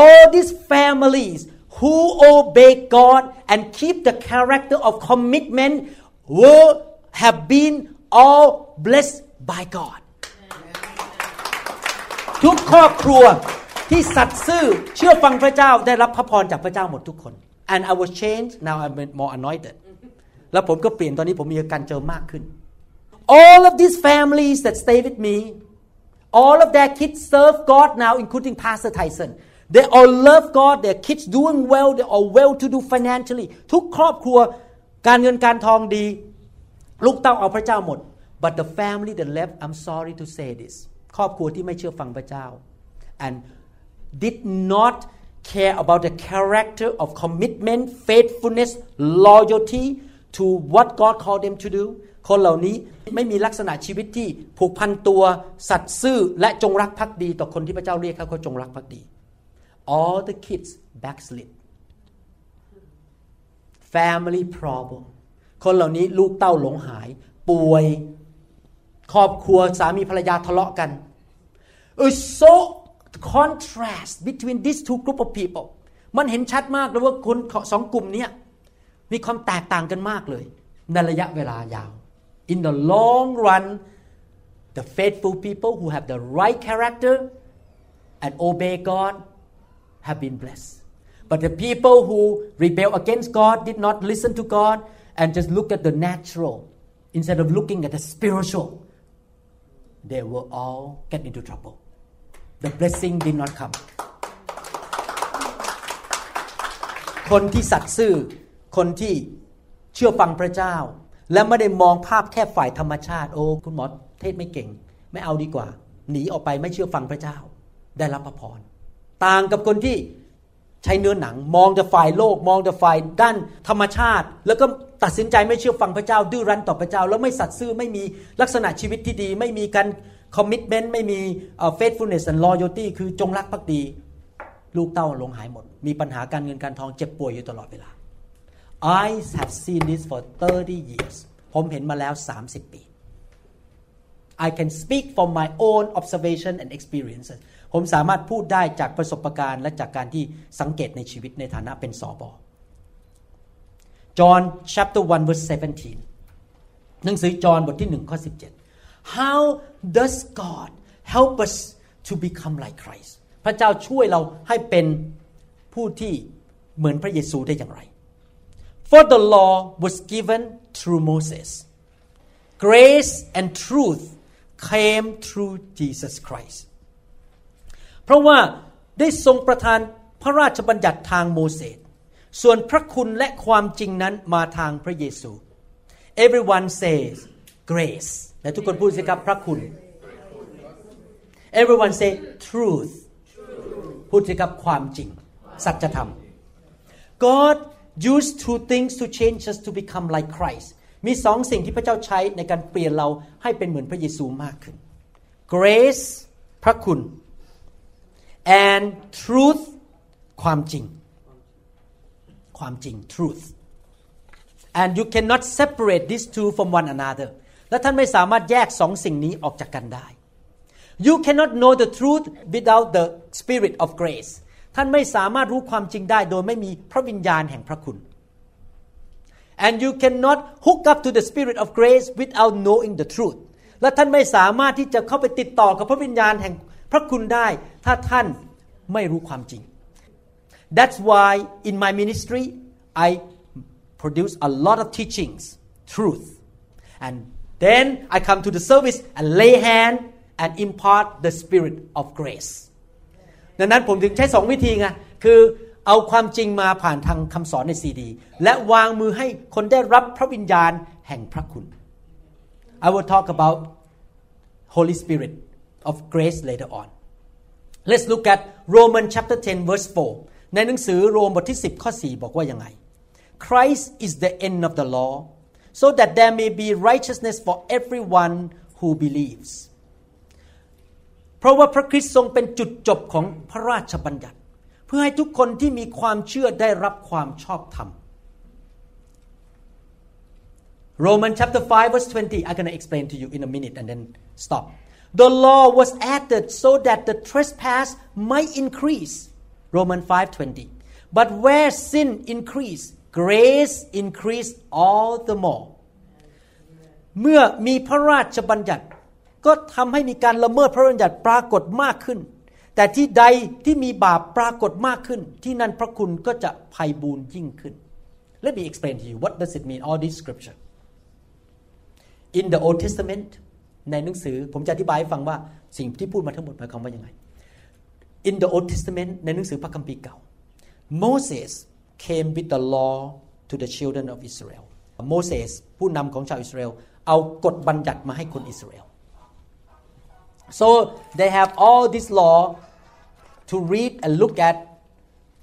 all these families who obey God and keep the character of commitment will have been all blessed by God ทุกครอบครัวที่สัตย์ซื่อเชื่อฟังพระเจ้าได้รับพระพรจากพระเจ้าหมดทุกคน and I was changed now I'm more anointed แล้วผมก็เปลี่ยนตอนนี้ผมมีการเจอมากขึ้น all of these families that stay with me all of their kids serve God now including Pastor Tyson they all love God their kids doing well they are well to do financially ทุกครอบครัวการเงินการทองดี ลูกเต้าเอาพระเจ้าหมด but the family that left I'm sorry to say this ครอบครัวที่ไม่เชื่อฟังพระเจ้า and did not care about the character of commitment faithfulness loyalty to what God called them to do คนเหล่านี้ไม่มีลักษณะชีวิตที่ผูกพันตัวสัตย์ซื่อและจงรักภักดี ต่อคนที่พระเจ้าเรียกเขาเขาจงรักภักดี all the kids backslid family problem คนเหล่านี้ลูกเต้าหลงหาย ป่วย ครอบครัวสามีภรรยาทะเลาะกัน It's so contrast between these two group of people มันเห็นชัดมากเลยว่าคนสองกลุ่มนี้มีความแตกต่างกันมากเลย ในระยะเวลายาว In the long run the faithful people who have the right character and obey God have been blessed but the people who rebel against God did not listen to God and just look at the natural instead of looking at the spiritual they will all get into trouble the blessing did not come คนที่สัตย์ซื่อ คนที่เชื่อฟังพระเจ้า และไม่ได้มองภาพแค่ฝ่ายธรรมชาติ โอ้คุณหมอเทศไม่เก่ง ไม่เอาดีกว่า หนีออกไปไม่เชื่อฟังพระเจ้า ได้รับพระพรต่างกับคนที่ใช้เนื้อหนัง มองจะฝ่ายโลก มองจะฝ่ายด้านธรรมชาติ แล้วก็ตัดสินใจไม่เชื่อฟังพระเจ้า ดื้อรั้นต่อพระเจ้า แล้วไม่สัตย์ซื่อไม่มีลักษณะชีวิตที่ดี ไม่มีการคอมมิชเมนต์ไม่มี faithfulness and loyalty คือจงรักภักดี ลูกเต้าลงหายหมด มีปัญหาการเงินการทองเจ็บป่วยอยู่ตลอดเวลา I have seen this for 30 years ผมเห็นมาแล้ว 30 ปี I can speak from my own observation and experiences ผมสามารถพูดได้จากประสบการณ์และจากการที่สังเกตในชีวิตในฐานะเป็นสอบอ John chapter 1 verse 17 หนังสือจอห์นบทที่ 1 ข้อ 17 How does God help us to become like Christ พระเจ้าช่วยเราให้เป็นผู้ที่เหมือนพระเยซูได้อย่างไร For the law was given through Moses grace and truth came through Jesus Christ เพราะว่าได้ทรงประทานพระราชบัญญัติทางโมเสส ส่วนพระคุณและความจริงนั้นมาทางพระเยซู everyone says grace และทุกคนพูดสิครับพระคุณ everyone say truth พูดสิครับความจริง สัจธรรม God used two things to change us to become like Christ มีสองสิ่งที่พระเจ้าใช้ในการเปลี่ยนเราให้เป็นเหมือนพระเยซูมากขึ้น grace พระคุณ and truth ความจริง ความจริง truth and you cannot separate these two from one another และท่านไม่สามารถแยกสองสิ่งนี้ออกจากกันได้ you cannot know the truth without the spirit of grace ท่านไม่สามารถรู้ความจริงได้โดยไม่มีพระวิญญาณแห่งพระคุณ and you cannot hook up to the spirit of grace without knowing the truth และท่านไม่สามารถที่จะเข้าไปติดต่อกับพระวิญญาณแห่งพระคุณได้ ถ้าท่านไม่รู้ความจริง That's why in my ministry I produce a lot of teachings truth and then I come to the service and lay hand and impart the spirit of grace ดังนั้นผมถึงใช้สองวิธีไงคือเอาความจริงมาผ่านทางคำสอนในซีดี และวางมือให้คนได้รับพระวิญญาณแห่งพระคุณ I will talk about Holy Spirit of grace later on Let's look at Roman chapter 10 verse 4 ในหนังสือโรมบทที่ 10 ข้อ 4 บอกว่ายังไง Christ is the end of the law so that there may be righteousness for everyone who believes เพราะว่าพระคริสต์ทรงเป็นจุดจบของพระราชบัญญัติ เพื่อให้ทุกคนที่มีความเชื่อได้รับความชอบธรรม Romans chapter 5 verse 20 I'm going to explain to you in a minute and then stop the law was added so that the trespass might increase Romans 5:20 but where sin increased grace increased all the more เมื่อมีพระราชบัญญัติ ก็ทำให้มีการละเมิดพระบัญญัติปรากฏมากขึ้น แต่ที่ใดที่มีบาปปรากฏมากขึ้น ที่นั่นพระคุณก็จะภัยบูรยิ่งขึ้น Let me explain to you what does it mean all this scripture in the Old Testament ในหนังสือผมจะอธิบายให้ฟังว่าสิ่งที่พูดมาทั้งหมดหมายความว่ายังไง In the Old Testament ในหนังสือพระคัมภีร์เก่า Moses came with the law to the children of Israel Moses ผู้นำของชาวอิสราเอลเอากฎบัญญัติมาให้คนอิสราเอล so they have all this law to read and look at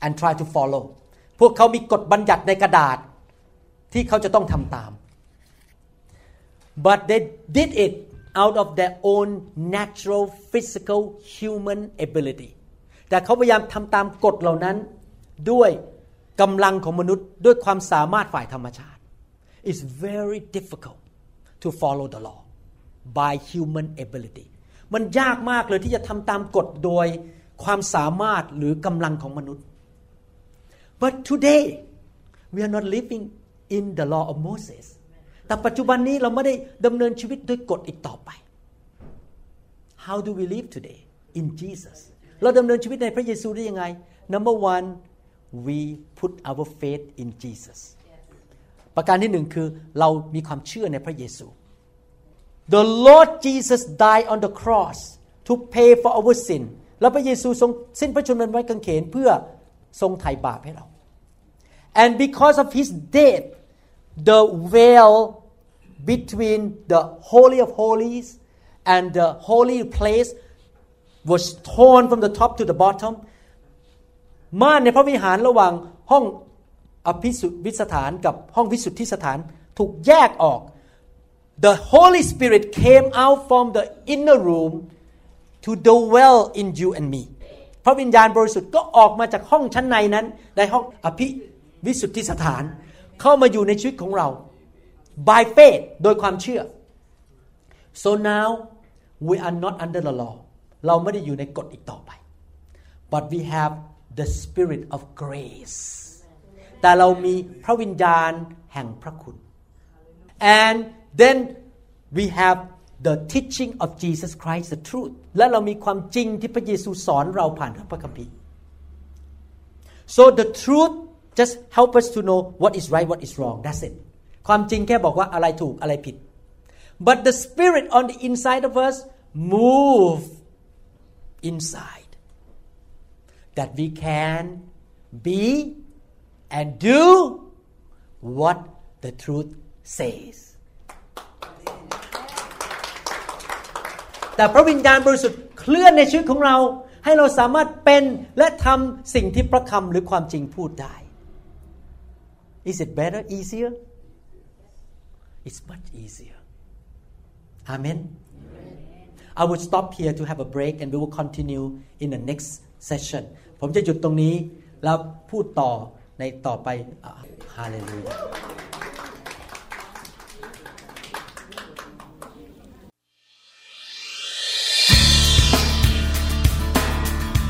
and try to follow พวกเขามีกฎบัญญัติในกระดาษที่เขาจะต้องทำตาม but they did it out of their own natural physical human ability แต่เขาพยายามทำตามกฎเหล่านั้นด้วยกำลังของมนุษย์ด้วยความสามารถฝ่ายธรรมชาติ It's very difficult to follow the law by human ability มันยากมากเลยที่จะทำตามกฎโดยความสามารถหรือกำลังของมนุษย์ but today we are not living in the law of Moses แต่ปัจจุบันนี้เราไม่ได้ดำเนินชีวิตด้วยกฎอีกต่อไป How do we live today in Jesus เราดำเนินชีวิตในพระเยซูได้ยังไง Number one we put our faith in Jesus ประการที่หนึ่งคือเรามีความเชื่อในพระเยซู the Lord Jesus died on the cross to pay for our sin แล้วพระเยซูทรงสิ้นพระชนม์บนไม้กางเขนเพื่อทรงไถ่บาปให้เรา and because of his death the veil between the holy of holies and the holy place was torn from the top to the bottom ม่านในพระวิหารระหว่างห้องอภิสุวิสถานกับห้องวิสุทธิสถานถูกแยกออก the Holy Spirit came out from the inner room to dwell in you and me พระวิญญาณบริสุทธิ์ก็ออกมาจากห้องชั้นในนั้น ในห้องอภิวิสุทธิสถาน เข้ามาอยู่ในชีวิตของเรา by faith โดยความเชื่อ so now we are not under the law เราไม่ได้อยู่ในกฎอีกต่อไป but we have the spirit of grace แต่เรามีพระวิญญาณแห่งพระคุณ and then we have the teaching of Jesus Christ the truth และเรามีความจริงที่พระเยซูสอนเราผ่านพระคัมภีร์ so the truth just help us to know what is right what is wrong that's it ความจริงแค่บอกว่าอะไรถูกอะไรผิด but the spirit on the inside of us move inside that we can be and do what the truth says แต่พระวิญญาณบริสุทธิ์เคลื่อนในชีวิตของเรา ให้เราสามารถเป็นและทำสิ่งที่พระคำหรือความจริงพูดได้ Is it better easier It's much easier Amen I would stop here to have a break and we will continue in the next session ผมจะหยุดตรงนี้แล้วพูดต่อในต่อไปฮาเลลูยา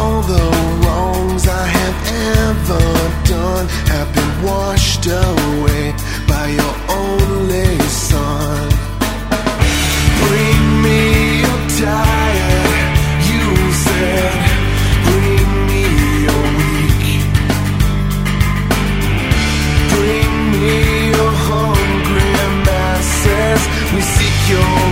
All the wrongs I have ever done have been washed away by your only Son. Bring me your tired, you said. Bring me your weak. Bring me your hungry masses. We seek your